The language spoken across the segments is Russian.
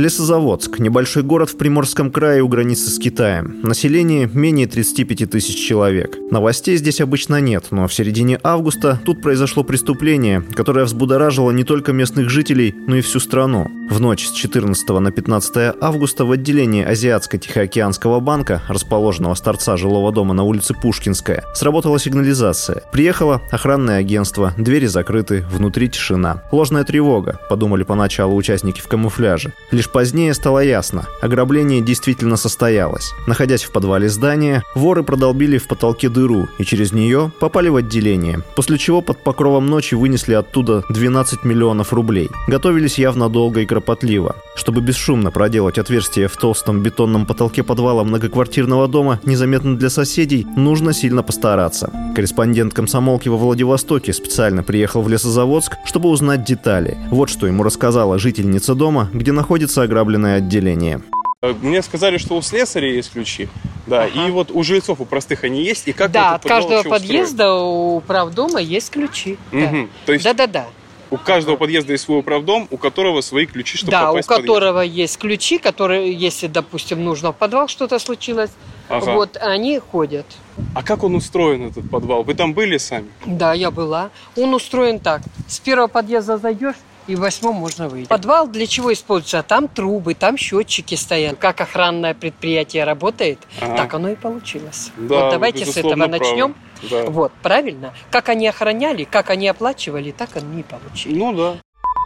Лесозаводск – небольшой город в Приморском крае у границы с Китаем. Население менее 35 тысяч человек. Новостей здесь обычно нет, но в середине августа тут произошло преступление, которое взбудоражило не только местных жителей, но и всю страну. В ночь с 14 на 15 августа в отделении Азиатско-Тихоокеанского банка, расположенного с торца жилого дома на улице Пушкинская, сработала сигнализация. Приехало охранное агентство, двери закрыты, внутри тишина. Ложная тревога, подумали поначалу участники в камуфляже. Лишь позднее стало ясно, ограбление действительно состоялось. Находясь в подвале здания, воры продолбили в потолке дыру и через нее попали в отделение, после чего под покровом ночи вынесли оттуда 12 миллионов рублей. Готовились явно долго и кропотливо. Чтобы бесшумно проделать отверстие в толстом бетонном потолке подвала многоквартирного дома незаметно для соседей, нужно сильно постараться. Корреспондент комсомолки во Владивостоке специально приехал в Лесозаводск, чтобы узнать детали. Вот что ему рассказала жительница дома, где находится ограбленное отделение. Мне сказали, что у слесаря есть ключи. Да, ага. и вот у жильцов, у простых они есть. И как да, от каждого подъезда устроен? у правдома есть ключи. Угу. Да. То есть... Да-да-да. У каждого подъезда есть свой управдом, у которого свои ключи, чтобы да, попасть у которого есть ключи, которые, если, допустим, нужно в подвал что-то случилось, ага. вот они ходят. А как он устроен, этот подвал? Вы там были сами? Да, я была. Он устроен так. С первого подъезда зайдешь, и в восьмом можно выйти. Подвал для чего используется? Там трубы, там счетчики стоят. Как охранное предприятие работает, ага. так оно и получилось. Да, вот давайте с этого правы. начнем. Да. Вот, правильно? Как они охраняли, как они оплачивали, так они и получили. Ну да.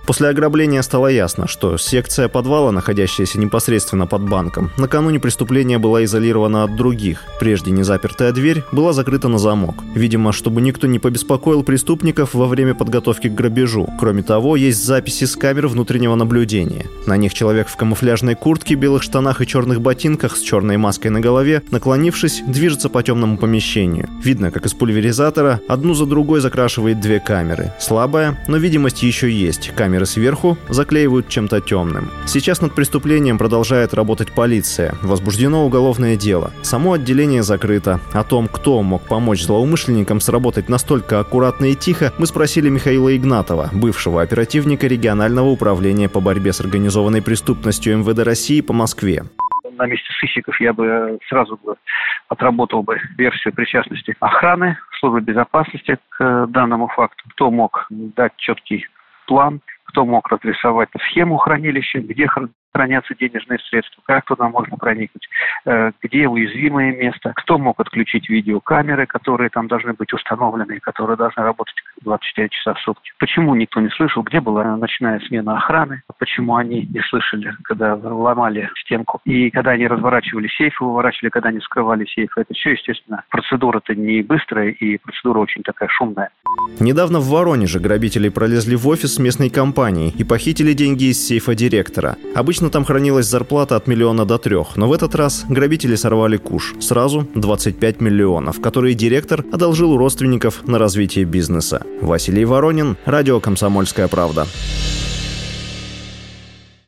После ограбления стало ясно, что секция подвала, находящаяся непосредственно под банком, накануне преступления была изолирована от других. Прежде незапертая дверь была закрыта на замок. Видимо, чтобы никто не побеспокоил преступников во время подготовки к грабежу. Кроме того, есть записи с камер внутреннего наблюдения. На них человек в камуфляжной куртке, белых штанах и черных ботинках с черной маской на голове, наклонившись, движется по темному помещению. Видно, как из пульверизатора одну за другой закрашивает две камеры. Слабая, но видимость еще есть. Камера камеры сверху заклеивают чем-то темным. Сейчас над преступлением продолжает работать полиция. Возбуждено уголовное дело. Само отделение закрыто. О том, кто мог помочь злоумышленникам сработать настолько аккуратно и тихо, мы спросили Михаила Игнатова, бывшего оперативника регионального управления по борьбе с организованной преступностью МВД России по Москве на месте сыщиков я бы сразу бы отработал бы версию причастности охраны, службы безопасности к данному факту. Кто мог дать четкий план, кто мог разрисовать схему хранилища, где хранятся денежные средства, как туда можно проникнуть, э, где уязвимое место, кто мог отключить видеокамеры, которые там должны быть установлены, которые должны работать 24 часа в сутки. Почему никто не слышал, где была ночная смена охраны, почему они не слышали, когда ломали стенку, и когда они разворачивали сейфы, выворачивали, когда они вскрывали сейфы. Это все, естественно, процедура-то не быстрая, и процедура очень такая шумная. Недавно в Воронеже грабители пролезли в офис местной компании и похитили деньги из сейфа директора. Обычно Обычно там хранилась зарплата от миллиона до трех, но в этот раз грабители сорвали куш. Сразу 25 миллионов, которые директор одолжил у родственников на развитие бизнеса. Василий Воронин, радио «Комсомольская правда».